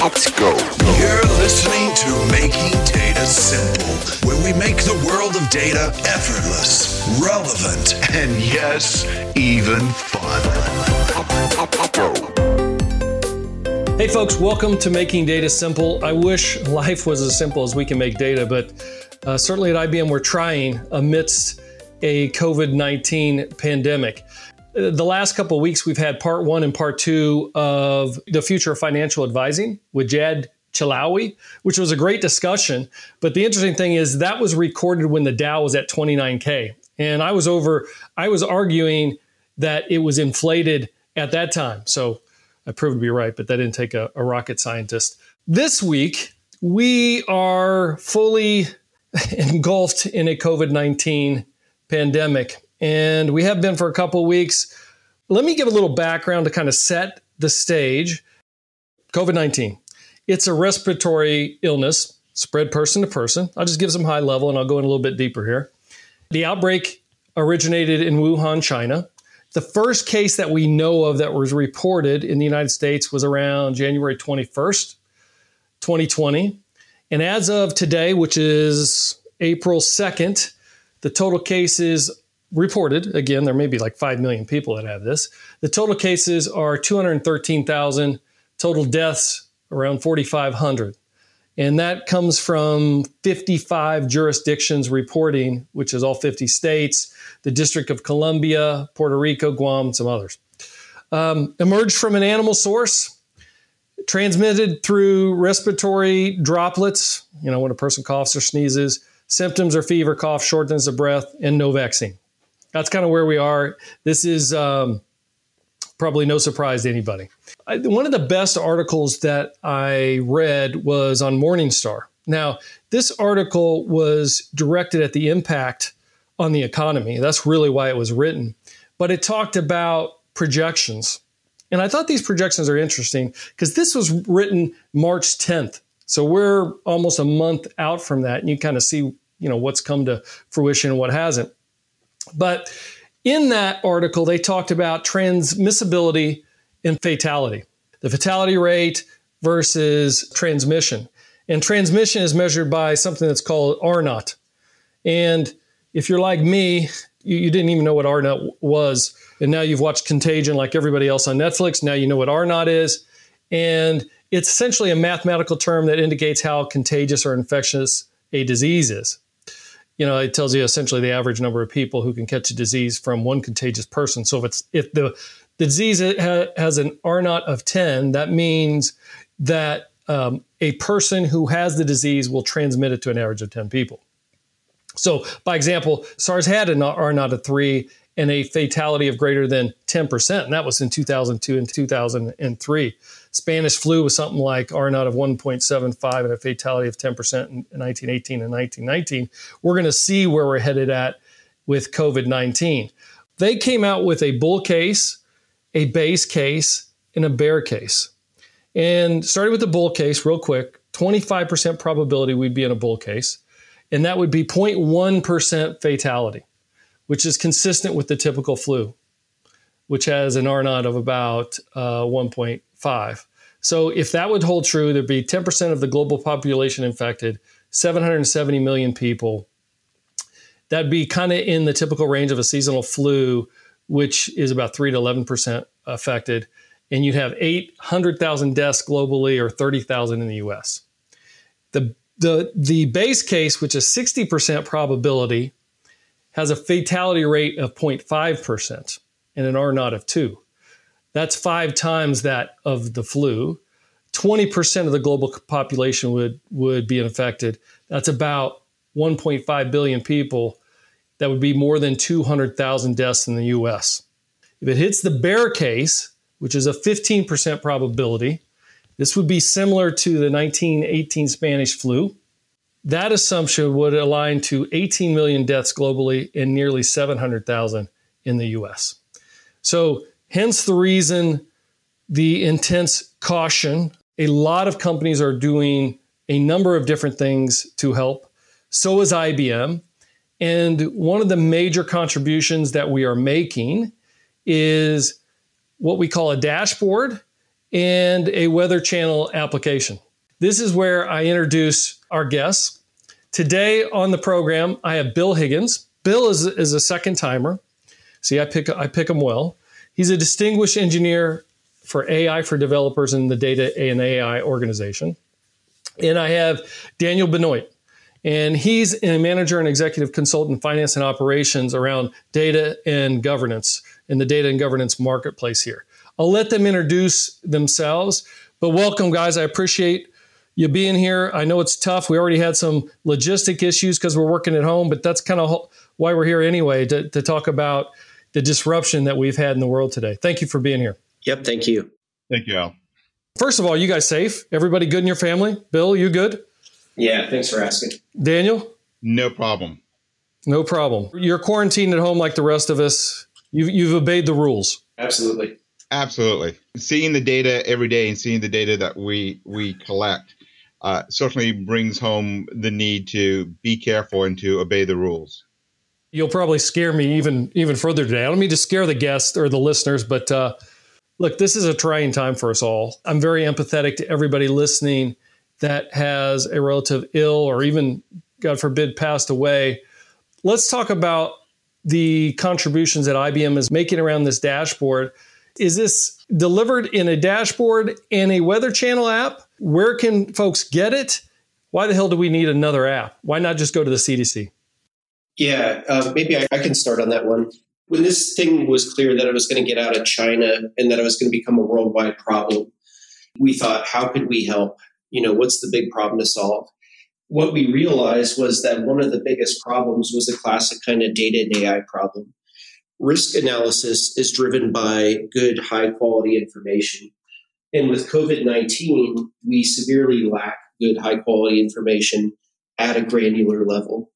Let's go. You're listening to Making Data Simple, where we make the world of data effortless, relevant, and yes, even fun. Hey, folks, welcome to Making Data Simple. I wish life was as simple as we can make data, but uh, certainly at IBM, we're trying amidst a COVID 19 pandemic. The last couple of weeks, we've had part one and part two of the future of financial advising with Jad Chalawi, which was a great discussion. But the interesting thing is that was recorded when the Dow was at 29K. And I was over, I was arguing that it was inflated at that time. So I proved to be right, but that didn't take a, a rocket scientist. This week, we are fully engulfed in a COVID 19 pandemic and we have been for a couple weeks. Let me give a little background to kind of set the stage. COVID 19, it's a respiratory illness, spread person to person. I'll just give some high level and I'll go in a little bit deeper here. The outbreak originated in Wuhan, China. The first case that we know of that was reported in the United States was around January 21st, 2020. And as of today, which is April 2nd, the total cases reported, again, there may be like 5 million people that have this. The total cases are 213,000, total deaths around 4,500. And that comes from 55 jurisdictions reporting, which is all 50 states, the District of Columbia, Puerto Rico, Guam, and some others. Um, emerged from an animal source, transmitted through respiratory droplets, you know, when a person coughs or sneezes, symptoms are fever, cough, shortness of breath, and no vaccine that's kind of where we are. This is um, probably no surprise to anybody. I, one of the best articles that I read was on Morningstar. Now, this article was directed at the impact on the economy. That's really why it was written. But it talked about projections. And I thought these projections are interesting because this was written March 10th. So we're almost a month out from that, and you kind of see, you know, what's come to fruition and what hasn't. But in that article, they talked about transmissibility and fatality, the fatality rate versus transmission. And transmission is measured by something that's called R naught. And if you're like me, you, you, didn't even know what R naught was. And now you've watched Contagion like everybody else on Netflix. Now you know what R naught is. And it's essentially a mathematical term that indicates how contagious or infectious a disease is you know, it tells you essentially the average number of people who can catch a disease from one contagious person. So if it's if the the disease has an R naught of 10, that means that um, a person who has the disease will transmit it to an average of 10 people. So, by example, SARS had an R naught of 3 and a fatality of greater than 10%, and that was in 2002 and 2003. Spanish flu was something like R naught of 1.75 and a fatality of 10% in 1918 and 1919. We're going to see where we're headed at with COVID 19. They came out with a bull case, a base case, and a bear case. And starting with the bull case, real quick 25% probability we'd be in a bull case, and that would be 0.1% fatality, which is consistent with the typical flu, which has an R naught of about uh, 1.5 five. So if that would hold true, there'd be 10% of the global population infected, 770 million people. That'd be kind of in the typical range of a seasonal flu, which is about 3 to 11% affected. And you'd have 800,000 deaths globally or 30,000 in the US. The, the, the base case, which is 60% probability, has a fatality rate of 0.5% and an R naught of 2. That's five times that of the flu. 20% of the global population would, would be infected. That's about 1.5 billion people. That would be more than 200,000 deaths in the US. If it hits the bear case, which is a 15% probability, this would be similar to the 1918 Spanish flu. That assumption would align to 18 million deaths globally and nearly 700,000 in the US. So Hence the reason the intense caution. A lot of companies are doing a number of different things to help. So is IBM. And one of the major contributions that we are making is what we call a dashboard and a Weather Channel application. This is where I introduce our guests. Today on the program, I have Bill Higgins. Bill is, is a second timer. See, I pick, I pick him well. He's a distinguished engineer for AI for developers in the Data and AI organization. And I have Daniel Benoit, and he's a manager and executive consultant finance and operations around data and governance in the data and governance marketplace here. I'll let them introduce themselves, but welcome, guys. I appreciate you being here. I know it's tough. We already had some logistic issues because we're working at home, but that's kind of why we're here anyway to, to talk about the disruption that we've had in the world today. Thank you for being here. Yep. Thank you. Thank you, Al. First of all, you guys safe? Everybody good in your family? Bill, you good? Yeah, thanks for asking. Daniel? No problem. No problem. You're quarantined at home like the rest of us. You've, you've obeyed the rules. Absolutely. Absolutely. Seeing the data every day and seeing the data that we we collect uh, certainly brings home the need to be careful and to obey the rules. You'll probably scare me even even further today. I don't mean to scare the guests or the listeners, but uh, look, this is a trying time for us all. I'm very empathetic to everybody listening that has a relative ill or even, God forbid, passed away. Let's talk about the contributions that IBM is making around this dashboard. Is this delivered in a dashboard in a Weather Channel app? Where can folks get it? Why the hell do we need another app? Why not just go to the CDC? Yeah, uh, maybe I, I can start on that one. When this thing was clear that it was going to get out of China and that it was going to become a worldwide problem, we thought, how could we help? You know, what's the big problem to solve? What we realized was that one of the biggest problems was the classic kind of data and AI problem. Risk analysis is driven by good, high quality information. And with COVID 19, we severely lack good, high quality information at a granular level.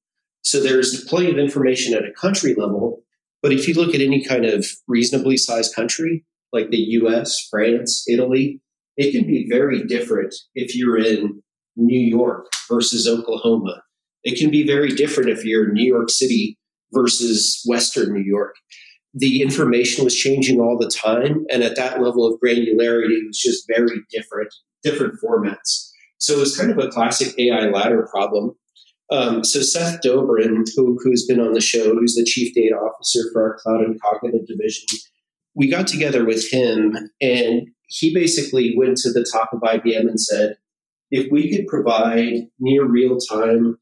So there's plenty of information at a country level. But if you look at any kind of reasonably sized country, like the US, France, Italy, it can be very different if you're in New York versus Oklahoma. It can be very different if you're in New York City versus Western New York. The information was changing all the time. And at that level of granularity, it was just very different, different formats. So it was kind of a classic AI ladder problem. Um, so Seth Dobrin, who, who's been on the show, who's the chief data officer for our cloud and cognitive division, we got together with him and he basically went to the top of IBM and said, if we could provide near real time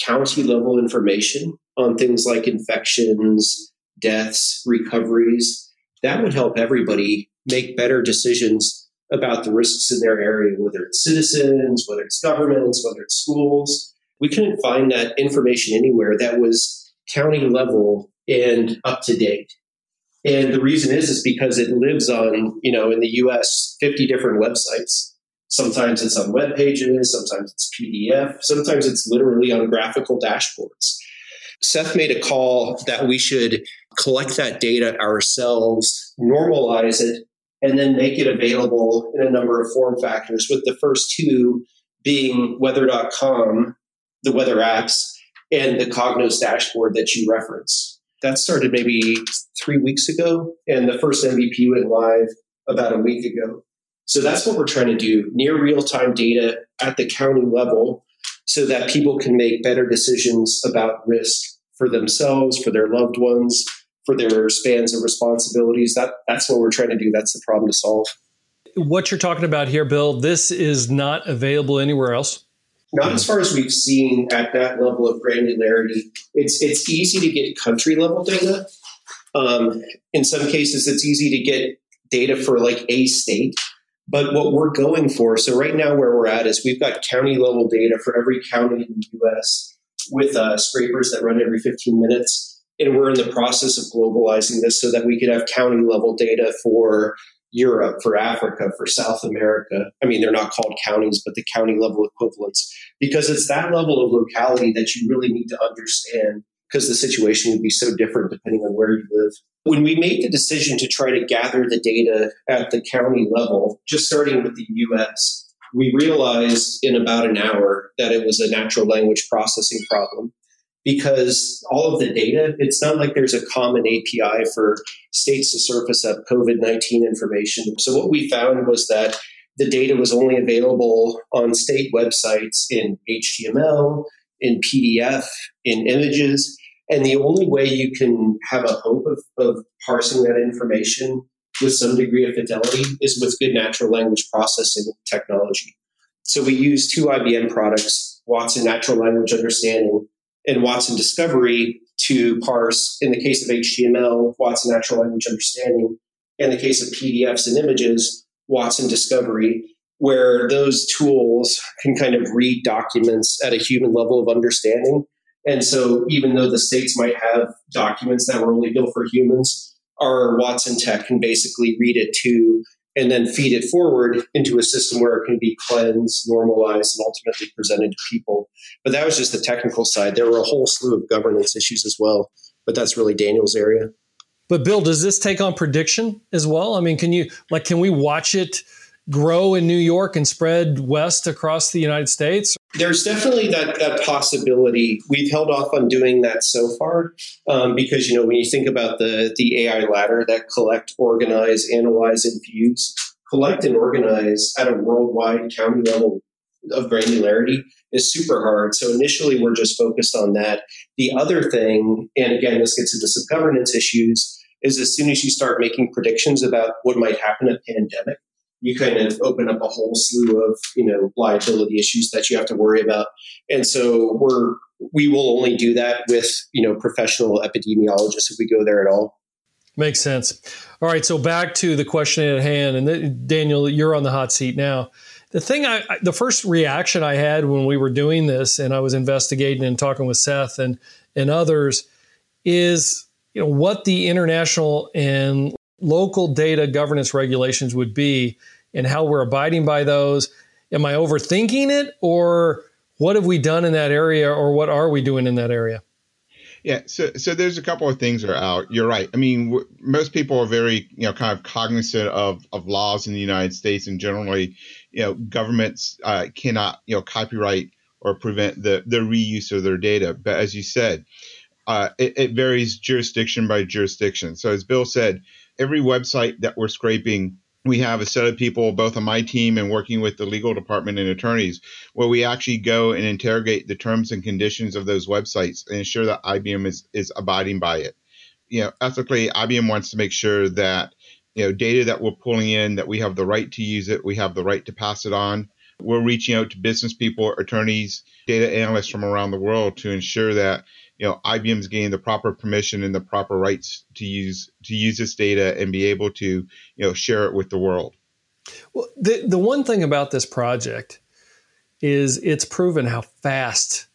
county level information on things like infections, deaths, recoveries, that would help everybody make better decisions about the risks in their area, whether it's citizens, whether it's governments, whether it's schools. We couldn't find that information anywhere that was county level and up to date. And the reason is is because it lives on, you know, in the US, 50 different websites. Sometimes it's on web pages, sometimes it's PDF, sometimes it's literally on graphical dashboards. Seth made a call that we should collect that data ourselves, normalize it, and then make it available in a number of form factors, with the first two being weather.com, the weather apps, and the Cognos dashboard that you reference that started maybe three weeks ago, and the first MVP went live about a week ago. So that's what we're trying to do near real time data at the county level so that people can make better decisions about risk for themselves, for their loved ones, for their spans of responsibilities. That, that's what we're trying to do. That's the problem to solve. What you're talking about here, Bill, this is not available anywhere else. Not as far as we've seen at that level of granularity. It's it's easy to get country level data. Um, in some cases, it's easy to get data for like a state. But what we're going for, so right now where we're at is we've got county level data for every county in the US with uh, scrapers that run every 15 minutes. And we're in the process of globalizing this so that we could have county level data for Europe, for Africa, for South America. I mean, they're not called counties, but the county level equivalents, because it's that level of locality that you really need to understand because the situation would be so different depending on where you live. When we made the decision to try to gather the data at the county level, just starting with the US, we realized in about an hour that it was a natural language processing problem because all of the data, it's not like there's a common API for states to surface up COVID 19 information. So, what we found was that the data was only available on state websites in HTML, in PDF, in images. And the only way you can have a hope of, of parsing that information with some degree of fidelity is with good natural language processing technology. So we use two IBM products, Watson Natural Language Understanding and Watson Discovery, to parse, in the case of HTML, Watson Natural Language Understanding, in the case of PDFs and images, Watson Discovery, where those tools can kind of read documents at a human level of understanding. And so, even though the states might have documents that were only built for humans, our Watson tech can basically read it to and then feed it forward into a system where it can be cleansed, normalized, and ultimately presented to people. But that was just the technical side. There were a whole slew of governance issues as well, but that's really Daniel's area. But Bill, does this take on prediction as well? I mean, can you like can we watch it grow in New York and spread west across the United States? There's definitely that, that possibility. We've held off on doing that so far um, because, you know, when you think about the, the AI ladder that collect, organize, analyze, and fuse, collect and organize at a worldwide county level of granularity is super hard. So initially, we're just focused on that. The other thing, and again, this gets into some governance issues, is as soon as you start making predictions about what might happen a pandemic, you kind of open up a whole slew of you know liability issues that you have to worry about. And so we're we will only do that with you know professional epidemiologists if we go there at all. Makes sense. All right so back to the question at hand and daniel you're on the hot seat now. The thing I the first reaction i had when we were doing this and i was investigating and talking with seth and and others is you know what the international and local data governance regulations would be and how we're abiding by those. Am I overthinking it or what have we done in that area or what are we doing in that area? Yeah, so so there's a couple of things that are out. You're right. I mean, w- most people are very you know kind of cognizant of of laws in the United States, and generally, you know, governments uh, cannot you know copyright or prevent the the reuse of their data. But as you said, uh, it, it varies jurisdiction by jurisdiction. So as Bill said, every website that we're scraping we have a set of people both on my team and working with the legal department and attorneys where we actually go and interrogate the terms and conditions of those websites and ensure that IBM is, is abiding by it. You know, ethically, IBM wants to make sure that you know data that we're pulling in that we have the right to use it, we have the right to pass it on. We're reaching out to business people, attorneys, data analysts from around the world to ensure that you know IBM's gained the proper permission and the proper rights to use to use this data and be able to you know share it with the world. Well, the the one thing about this project is it's proven how fast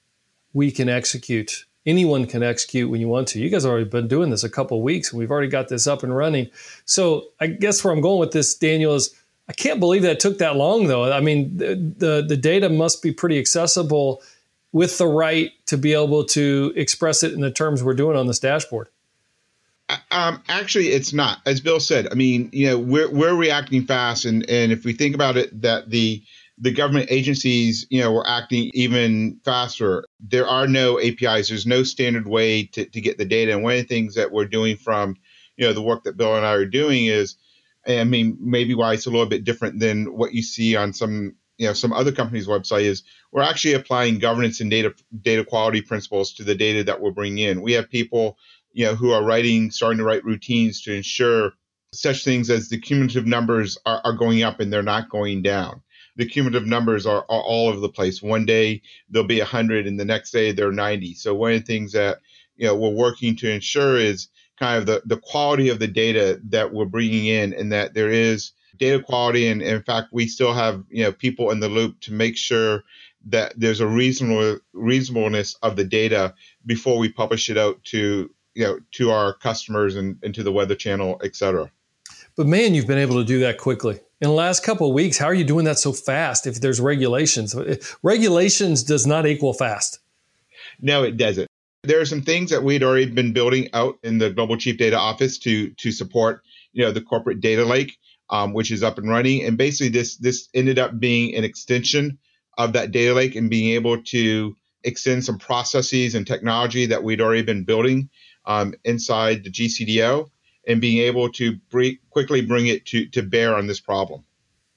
we can execute. Anyone can execute when you want to. You guys have already been doing this a couple weeks, and we've already got this up and running. So I guess where I'm going with this, Daniel, is I can't believe that took that long, though. I mean, the the, the data must be pretty accessible with the right to be able to express it in the terms we're doing on this dashboard? Um, actually, it's not. As Bill said, I mean, you know, we're we're reacting fast, and and if we think about it, that the the government agencies, you know, were acting even faster. There are no APIs. There's no standard way to, to get the data. And one of the things that we're doing from, you know, the work that Bill and I are doing is, I mean, maybe why it's a little bit different than what you see on some you know some other companies' website is we're actually applying governance and data data quality principles to the data that we're bringing in. We have people you know who are writing starting to write routines to ensure such things as the cumulative numbers are, are going up and they're not going down. The cumulative numbers are, are all over the place. One day they'll be 100 and the next day they're 90. So one of the things that you know we're working to ensure is kind of the, the quality of the data that we're bringing in and that there is data quality, and, and in fact, we still have you know people in the loop to make sure that there's a reasonable reasonableness of the data before we publish it out to you know to our customers and, and to the Weather Channel, et cetera. But man, you've been able to do that quickly. In the last couple of weeks, how are you doing that so fast if there's regulations? Regulations does not equal fast. No, it doesn't. There are some things that we'd already been building out in the Global Chief Data Office to to support, you know, the corporate data lake um, which is up and running. And basically, this this ended up being an extension of that data lake and being able to extend some processes and technology that we'd already been building um, inside the GCDO and being able to bring, quickly bring it to, to bear on this problem.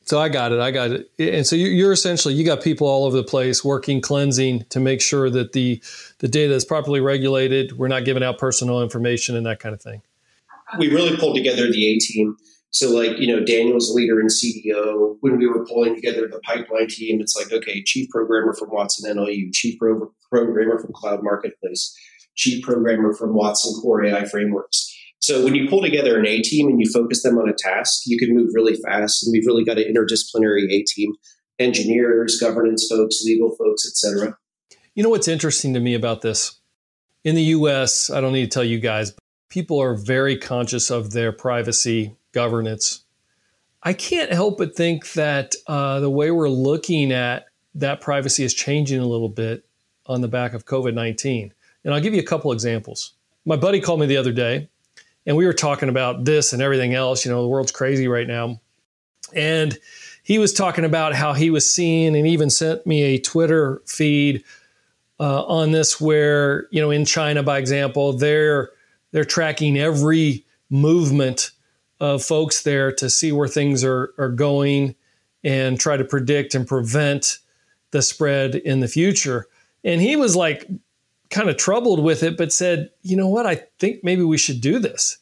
So I got it. I got it. And so you're essentially you got people all over the place working cleansing to make sure that the the data is properly regulated. We're not giving out personal information and that kind of thing. We really pulled together the A team. So like you know Daniel's leader in CDO. When we were pulling together the pipeline team, it's like okay, chief programmer from Watson NLU, chief pro- programmer from Cloud Marketplace, chief programmer from Watson Core AI Frameworks so when you pull together an A team and you focus them on a task, you can move really fast. And we've really got an interdisciplinary A team: engineers, governance folks, legal folks, etc. You know what's interesting to me about this? In the U.S., I don't need to tell you guys, but people are very conscious of their privacy governance. I can't help but think that uh, the way we're looking at that privacy is changing a little bit on the back of COVID 19. And I'll give you a couple examples. My buddy called me the other day and we were talking about this and everything else. You know, the world's crazy right now. And he was talking about how he was seeing and even sent me a Twitter feed uh, on this where, you know, in China, by example, they're they're tracking every movement of folks there to see where things are, are going and try to predict and prevent the spread in the future. And he was like kind of troubled with it, but said, you know what, I think maybe we should do this.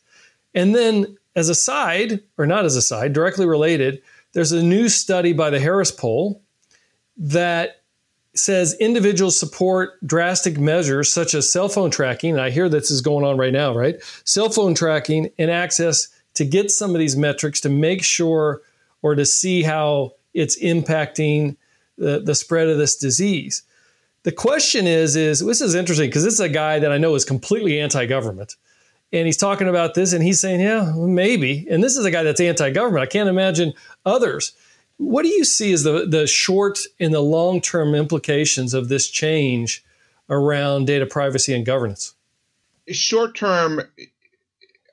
And then, as a side, or not as a side, directly related, there's a new study by the Harris Poll that says individuals support drastic measures such as cell phone tracking. And I hear this is going on right now, right? Cell phone tracking and access to get some of these metrics to make sure or to see how it's impacting the, the spread of this disease. The question is, is this is interesting because this is a guy that I know is completely anti-government. And he's talking about this and he's saying, yeah, maybe. And this is a guy that's anti-government. I can't imagine others. What do you see as the, the short and the long-term implications of this change around data privacy and governance? Short term,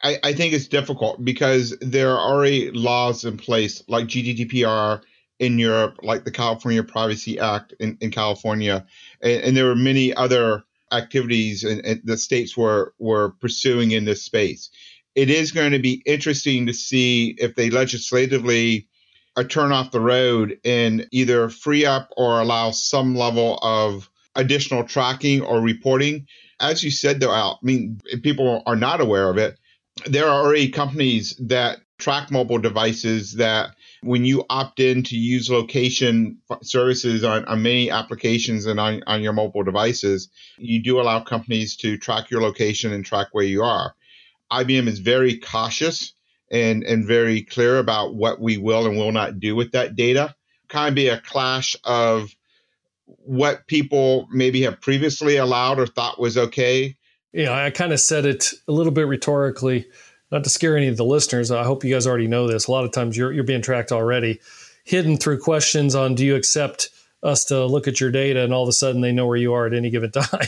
I, I, think it's difficult because there are already laws in place like GDPR in Europe, like the California Privacy Act in, in California, and, and, there are many other activities and, and the states were were pursuing in this space. It is going to be interesting to see if they legislatively a turn off the road and either free up or allow some level of additional tracking or reporting. As you said, though, Al, I mean, people are not aware of it. There are already companies that track mobile devices that when you opt in to use location services on, on many applications and on, on your mobile devices, you do allow companies to track your location and track where you are. IBM is very cautious and, and very clear about what we will and will not do with that data. Kind of be a clash of what people maybe have previously allowed or thought was okay. Yeah, I kind of said it a little bit rhetorically not to scare any of the listeners, I hope you guys already know this. A lot of times you're, you're being tracked already, hidden through questions on do you accept us to look at your data, and all of a sudden they know where you are at any given time.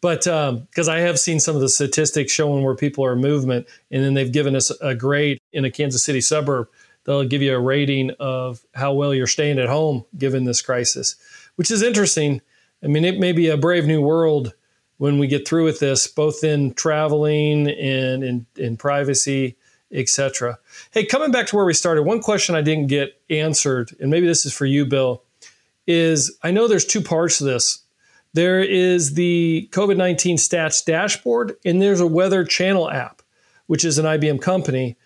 but because um, I have seen some of the statistics showing where people are movement, and then they've given us a grade in a Kansas City suburb. They'll give you a rating of how well you're staying at home given this crisis, which is interesting. I mean, it may be a brave new world when we get through with this, both in traveling and in, in privacy, etc. Hey, coming back to where we started, one question I didn't get answered, and maybe this is for you, Bill, is I know there's two parts to this. There is the COVID 19 stats dashboard, and there's a weather channel app, which is an IBM company.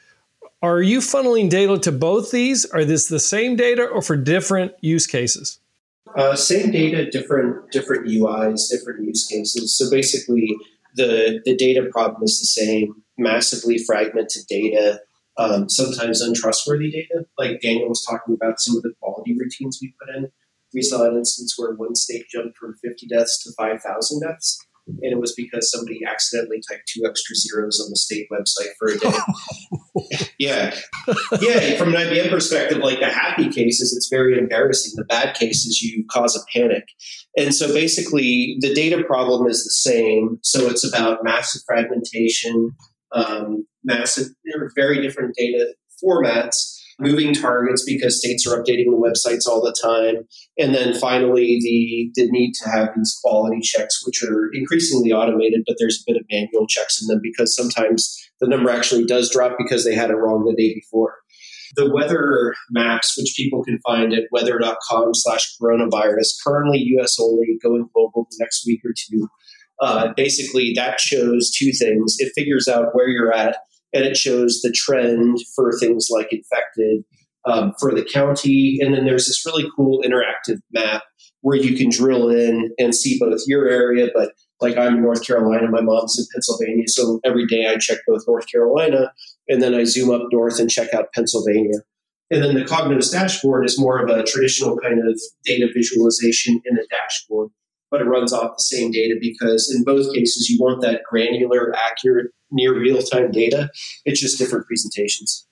Are you funneling data to both these? Are this the same data or for different use cases? Uh, same data, different different UIs, different use cases. So basically, the the data problem is the same. Massively fragmented data, um, sometimes untrustworthy data. Like Daniel was talking about some of the quality routines we put in. We saw an instance where one state jumped from 50 deaths to 5,000 deaths and it was because somebody accidentally typed two extra zeros on the state website for a day. yeah. Yeah. From an IBM perspective, like the happy cases, it's very embarrassing. The bad cases, you cause a panic. And so basically, the data problem is the same. So it's about massive fragmentation, um, massive, very different data formats. Moving targets because states are updating the websites all the time. And then finally, the, the need to have these quality checks, which are increasingly automated, but there's a bit of manual checks in them because sometimes the number actually does drop because they had it wrong the day before. The weather maps, which people can find at weather.com slash coronavirus, currently US only, going global the next week or two. Uh, basically, that shows two things. It figures out where you're at and it shows the trend for things like infected um, for the county. And then there's this really cool interactive map where you can drill in and see both your area, but like I'm in North Carolina, my mom's in Pennsylvania, so every day I check both North Carolina and then I zoom up north and check out Pennsylvania. And then the Cognos dashboard is more of a traditional kind of data visualization in a dashboard, but it runs off the same data because in both cases you want that granular, accurate near real time data. It's just different presentations.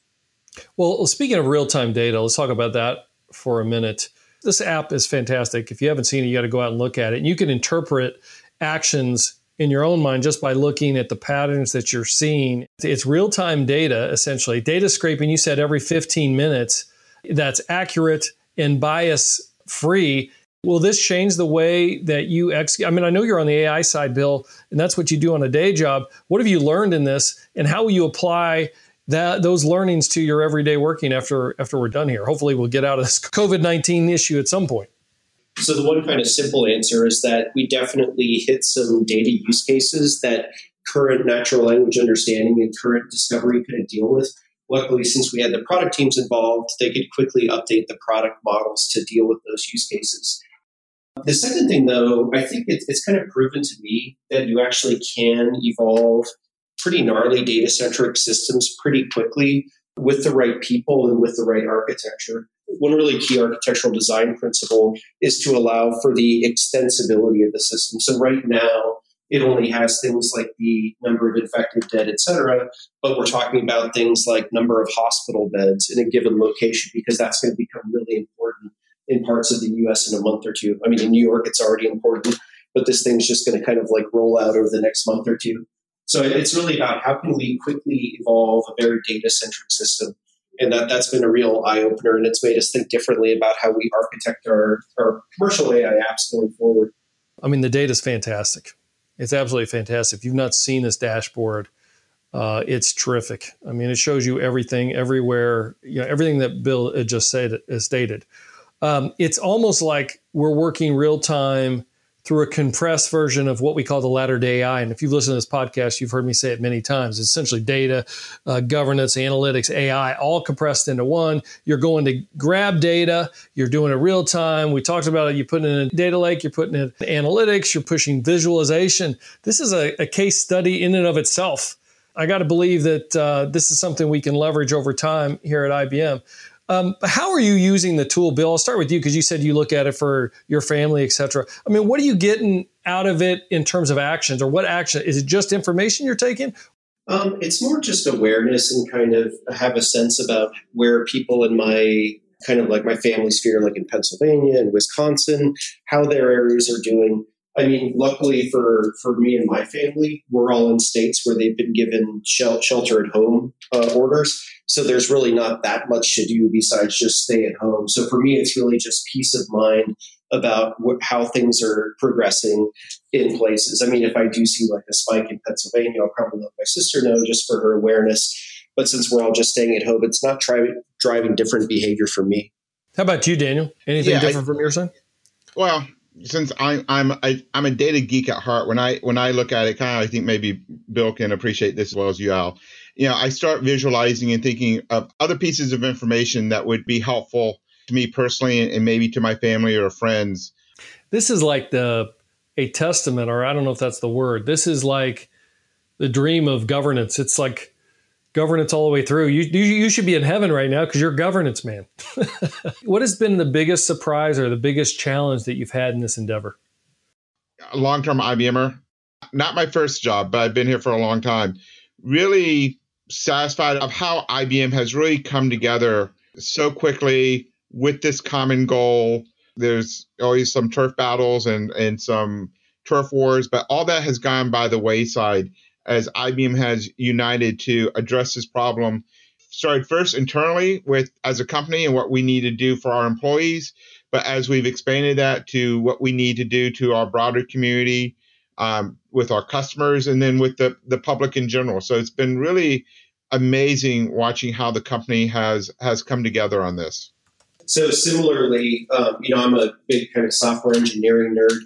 Well, speaking of real time data, let's talk about that for a minute. This app is fantastic. If you haven't seen it, you got to go out and look at it. And you can interpret actions in your own mind just by looking at the patterns that you're seeing. It's real time data, essentially. Data scraping, you said every 15 minutes, that's accurate and bias free. Will this change the way that you execute? I mean, I know you're on the AI side, Bill, and that's what you do on a day job. What have you learned in this, and how will you apply that those learnings to your everyday working after after we're done here? Hopefully, we'll get out of this COVID nineteen issue at some point. So the one kind of simple answer is that we definitely hit some data use cases that current natural language understanding and current discovery couldn't deal with. Luckily, since we had the product teams involved, they could quickly update the product models to deal with those use cases. The second thing, though, I think it's, it's kind of proven to me that you actually can evolve pretty gnarly data centric systems pretty quickly with the right people and with the right architecture. One really key architectural design principle is to allow for the extensibility of the system. So, right now, it only has things like the number of infected dead, et cetera, but we're talking about things like number of hospital beds in a given location because that's going to become really important in parts of the US in a month or two. I mean, in New York, it's already important, but this thing's just going to kind of like roll out over the next month or two. So it's really about how can we quickly evolve a very data centric system. And that, that's been a real eye opener, and it's made us think differently about how we architect our, our commercial AI apps going forward. I mean, the data is fantastic. It's absolutely fantastic. If you've not seen this dashboard, uh, it's terrific. I mean, it shows you everything, everywhere, you know, everything that Bill just said, stated. Um, it's almost like we're working real time through a compressed version of what we call the latter day AI. And if you've listened to this podcast, you've heard me say it many times. It's essentially data, uh, governance, analytics, AI, all compressed into one. You're going to grab data, you're doing it real time. We talked about it. You put it in a data lake, you're putting it in analytics, you're pushing visualization. This is a, a case study in and of itself. I got to believe that uh, this is something we can leverage over time here at IBM. Um, how are you using the tool, Bill? I'll start with you because you said you look at it for your family, et cetera. I mean, what are you getting out of it in terms of actions, or what action? Is it just information you're taking? Um, it's more just awareness and kind of have a sense about where people in my kind of like my family sphere, like in Pennsylvania and Wisconsin, how their areas are doing. I mean, luckily for, for me and my family, we're all in states where they've been given shelter at home uh, orders. So there's really not that much to do besides just stay at home. So for me, it's really just peace of mind about what, how things are progressing in places. I mean, if I do see like a spike in Pennsylvania, I'll probably let my sister know just for her awareness. But since we're all just staying at home, it's not driving driving different behavior for me. How about you, Daniel? Anything yeah, different I, from your side? Well, since I, I'm I, am I'm a data geek at heart, when I when I look at it, kind of I think maybe Bill can appreciate this as well as you, Al. You know, I start visualizing and thinking of other pieces of information that would be helpful to me personally and maybe to my family or friends. This is like the a testament, or I don't know if that's the word. This is like the dream of governance. It's like governance all the way through. You you, you should be in heaven right now because you're governance man. what has been the biggest surprise or the biggest challenge that you've had in this endeavor? Long-term IBMer, not my first job, but I've been here for a long time. Really satisfied of how IBM has really come together so quickly with this common goal. There's always some turf battles and and some turf wars, but all that has gone by the wayside as IBM has united to address this problem started first internally with as a company and what we need to do for our employees. But as we've expanded that to what we need to do to our broader community, um, with our customers, and then with the the public in general. So it's been really amazing watching how the company has has come together on this. So similarly, um, you know, I'm a big kind of software engineering nerd,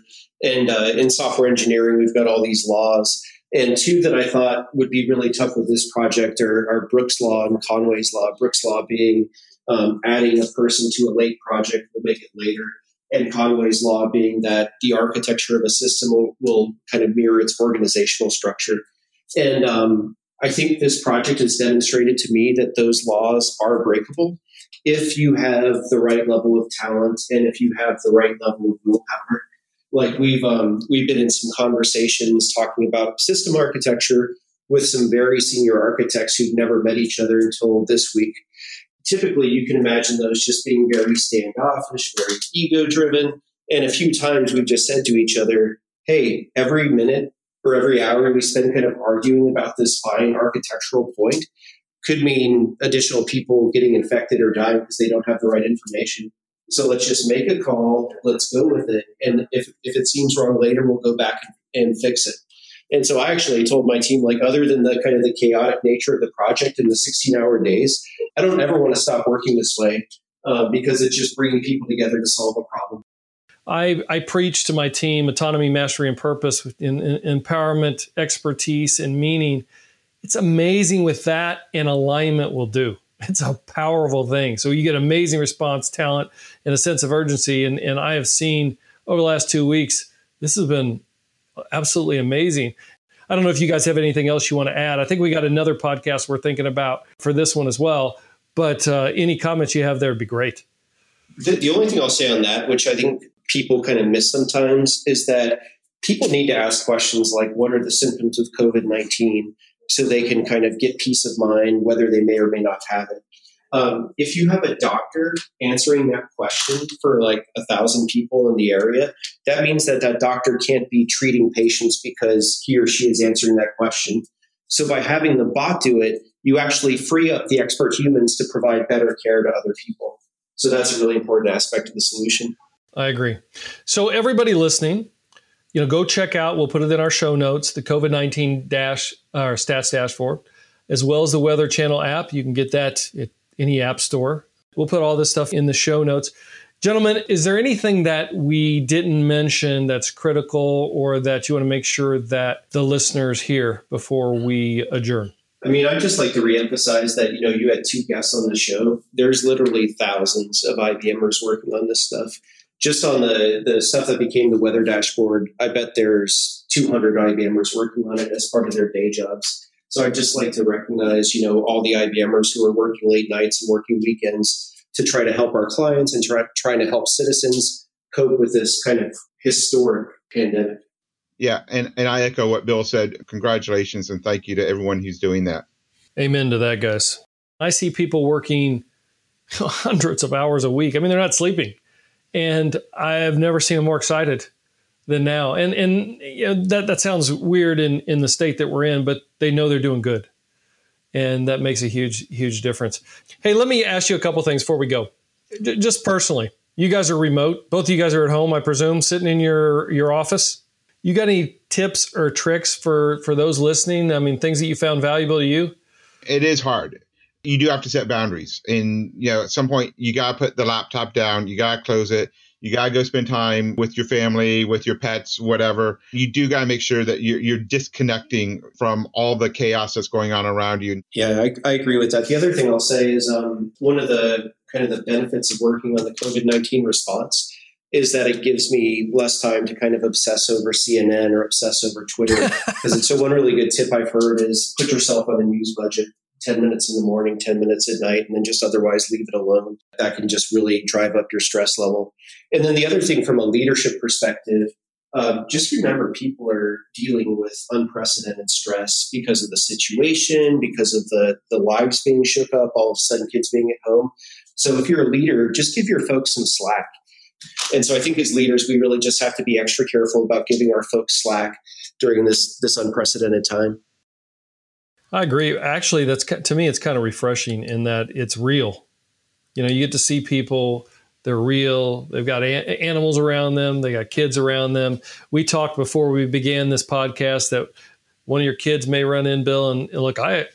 and uh, in software engineering, we've got all these laws. And two that I thought would be really tough with this project are, are Brooks Law and Conway's Law. Brooks Law being um, adding a person to a late project will make it later, and Conway's Law being that the architecture of a system will, will kind of mirror its organizational structure. And um, I think this project has demonstrated to me that those laws are breakable if you have the right level of talent and if you have the right level of willpower. Like we've um, we've been in some conversations talking about system architecture with some very senior architects who've never met each other until this week. Typically, you can imagine those just being very standoffish, very ego driven. And a few times we've just said to each other, hey, every minute or every hour we spend kind of arguing about this fine architectural point could mean additional people getting infected or dying because they don't have the right information. So let's just make a call, let's go with it. And if, if it seems wrong later, we'll go back and fix it. And so I actually told my team, like, other than the kind of the chaotic nature of the project and the 16 hour days, I don't ever want to stop working this way uh, because it's just bringing people together to solve a problem. I, I preach to my team autonomy, mastery, and purpose, in, in, empowerment, expertise, and meaning. It's amazing with that and alignment will do. It's a powerful thing. So you get amazing response, talent, and a sense of urgency. And, and I have seen over the last two weeks, this has been absolutely amazing. I don't know if you guys have anything else you want to add. I think we got another podcast we're thinking about for this one as well. But uh, any comments you have there would be great. The, the only thing I'll say on that, which I think people kind of miss sometimes is that people need to ask questions like what are the symptoms of COVID 19 so they can kind of get peace of mind whether they may or may not have it. Um, if you have a doctor answering that question for like a thousand people in the area, that means that that doctor can't be treating patients because he or she is answering that question. So by having the bot do it, you actually free up the expert humans to provide better care to other people. So that's a really important aspect of the solution. I agree. So everybody listening, you know, go check out. We'll put it in our show notes. The COVID nineteen dash or stats dashboard, as well as the Weather Channel app. You can get that at any app store. We'll put all this stuff in the show notes. Gentlemen, is there anything that we didn't mention that's critical or that you want to make sure that the listeners hear before we adjourn? I mean, I'd just like to reemphasize that, you know, you had two guests on the show. There's literally thousands of IBMers working on this stuff just on the the stuff that became the weather dashboard, I bet there's 200 IBMers working on it as part of their day jobs. So I'd just like to recognize, you know, all the IBMers who are working late nights and working weekends to try to help our clients and try, trying to help citizens cope with this kind of historic pandemic. Yeah, and, and I echo what Bill said. Congratulations and thank you to everyone who's doing that. Amen to that, guys. I see people working hundreds of hours a week. I mean, they're not sleeping and I have never seen them more excited than now. And and you know, that that sounds weird in in the state that we're in, but they know they're doing good, and that makes a huge huge difference. Hey, let me ask you a couple things before we go. Just personally, you guys are remote. Both of you guys are at home, I presume, sitting in your your office. You got any tips or tricks for for those listening? I mean, things that you found valuable to you. It is hard you do have to set boundaries. And, you know, at some point, you got to put the laptop down, you got to close it. You got to go spend time with your family, with your pets, whatever. You do got to make sure that you're, you're disconnecting from all the chaos that's going on around you. Yeah, I, I agree with that. The other thing I'll say is um, one of the kind of the benefits of working on the COVID 19 response is that it gives me less time to kind of obsess over CNN or obsess over Twitter. Because it's so one really good tip I've heard is put yourself on a news budget. 10 minutes in the morning, 10 minutes at night, and then just otherwise leave it alone. That can just really drive up your stress level. And then the other thing from a leadership perspective, um, just remember people are dealing with unprecedented stress because of the situation, because of the, the lives being shook up, all of a sudden kids being at home. So if you're a leader, just give your folks some slack. And so I think as leaders, we really just have to be extra careful about giving our folks slack during this this unprecedented time. I agree. Actually, that's to me, it's kind of refreshing in that it's real. You know, you get to see people. They're real. They've got a- animals around them. They got kids around them. We talked before we began this podcast that one of your kids may run in, Bill, and, and look, I,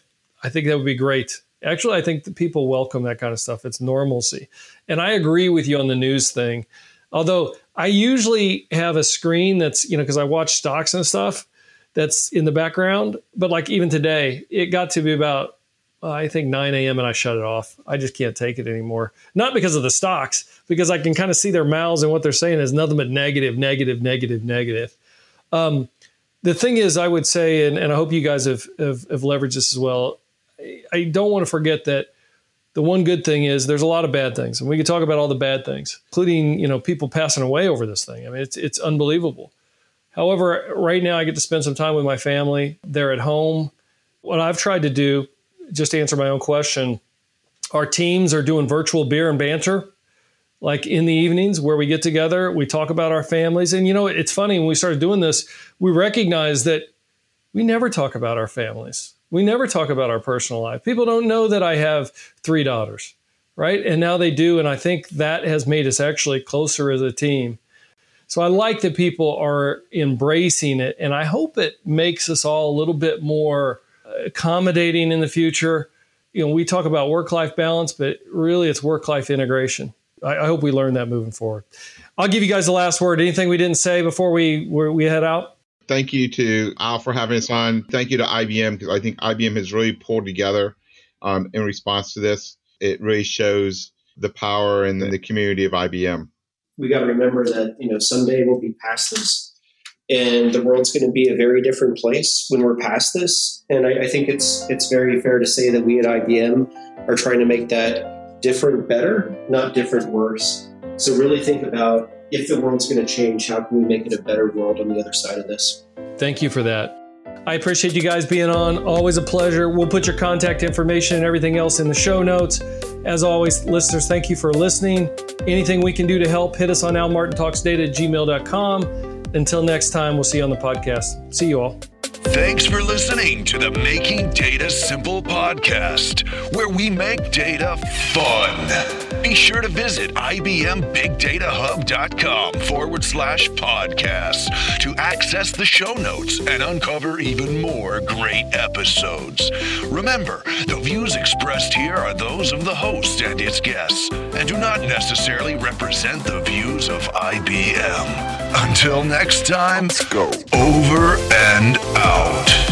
I think that would be great. Actually, I think that people welcome that kind of stuff. It's normalcy, and I agree with you on the news thing. Although I usually have a screen that's you know because I watch stocks and stuff that's in the background. But like even today, it got to be about I think 9 a.m. and I shut it off. I just can't take it anymore. Not because of the stocks, because I can kind of see their mouths and what they're saying is nothing but negative, negative, negative, negative. Um, the thing is, I would say, and, and I hope you guys have, have, have leveraged this as well. I, I don't want to forget that the one good thing is there's a lot of bad things, and we can talk about all the bad things, including you know people passing away over this thing. I mean, it's it's unbelievable. However, right now I get to spend some time with my family. They're at home. What I've tried to do, just to answer my own question, our teams are doing virtual beer and banter, like in the evenings where we get together, we talk about our families. And you know, it's funny when we started doing this, we recognize that we never talk about our families. We never talk about our personal life. People don't know that I have three daughters, right? And now they do. And I think that has made us actually closer as a team. So I like that people are embracing it, and I hope it makes us all a little bit more accommodating in the future. You know, we talk about work life balance, but really it's work life integration. I, I, hope we learn that moving forward. I'll give you guys the last word. Anything we didn't say before we we head out? Thank you to Al for having us on. Thank you to IBM because I think IBM has really pulled together um, in response to this. It really shows the power and the community of IBM we got to remember that you know someday we'll be past this and the world's going to be a very different place when we're past this and I, I, think it's it's very fair to say that we at ibm are trying to make that different better not different worse so really think about if the world's going to change how can we make it a better world on the other side of this thank you for that I appreciate you guys being on. Always a pleasure. We'll put your contact information and everything else in the show notes. As always, listeners, thank you for listening. Anything we can do to help, hit us on almartintalksdata at gmail.com. Until next time, we'll see you on the podcast. See you all. Thanks for listening to the Making Data Simple podcast, where we make data fun. Be sure to visit IBMBigDataHub.com forward slash podcast to access the show notes and uncover even more great episodes. Remember, the views expressed here are those of the host and its guests and do not necessarily represent the views of IBM. Until next time, Let's go. Over and out.